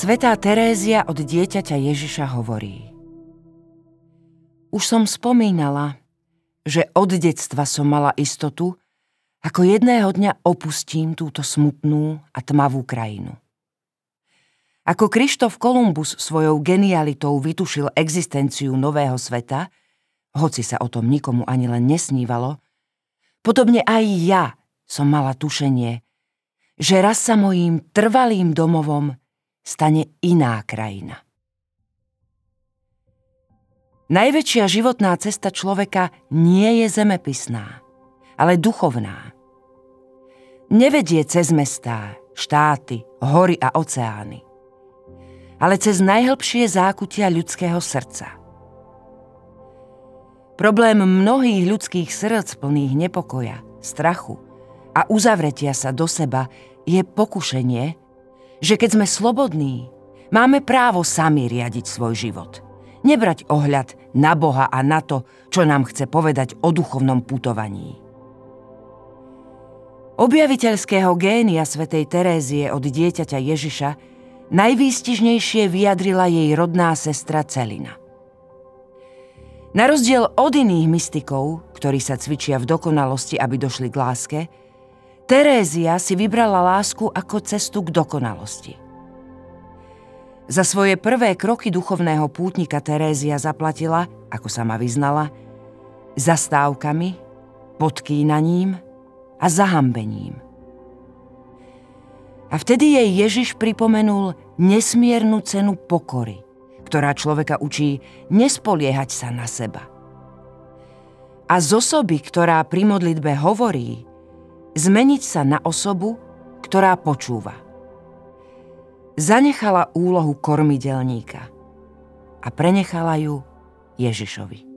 Svetá Terézia od dieťaťa Ježiša hovorí. Už som spomínala, že od detstva som mala istotu, ako jedného dňa opustím túto smutnú a tmavú krajinu. Ako Krištof Kolumbus svojou genialitou vytušil existenciu nového sveta, hoci sa o tom nikomu ani len nesnívalo, podobne aj ja som mala tušenie, že raz sa mojím trvalým domovom stane iná krajina. Najväčšia životná cesta človeka nie je zemepisná, ale duchovná. Nevedie cez mestá, štáty, hory a oceány, ale cez najhlbšie zákutia ľudského srdca. Problém mnohých ľudských srdc plných nepokoja, strachu a uzavretia sa do seba je pokušenie, že keď sme slobodní, máme právo sami riadiť svoj život. Nebrať ohľad na Boha a na to, čo nám chce povedať o duchovnom putovaní. Objaviteľského génia svätej Terézie od dieťaťa Ježiša najvýstižnejšie vyjadrila jej rodná sestra Celina. Na rozdiel od iných mystikov, ktorí sa cvičia v dokonalosti, aby došli k láske, Terézia si vybrala lásku ako cestu k dokonalosti. Za svoje prvé kroky duchovného pútnika Terézia zaplatila, ako sa ma vyznala, zastávkami, podkýnaním a zahambením. A vtedy jej Ježiš pripomenul nesmiernu cenu pokory, ktorá človeka učí nespoliehať sa na seba. A z osoby, ktorá pri modlitbe hovorí, zmeniť sa na osobu, ktorá počúva. Zanechala úlohu kormidelníka a prenechala ju Ježišovi.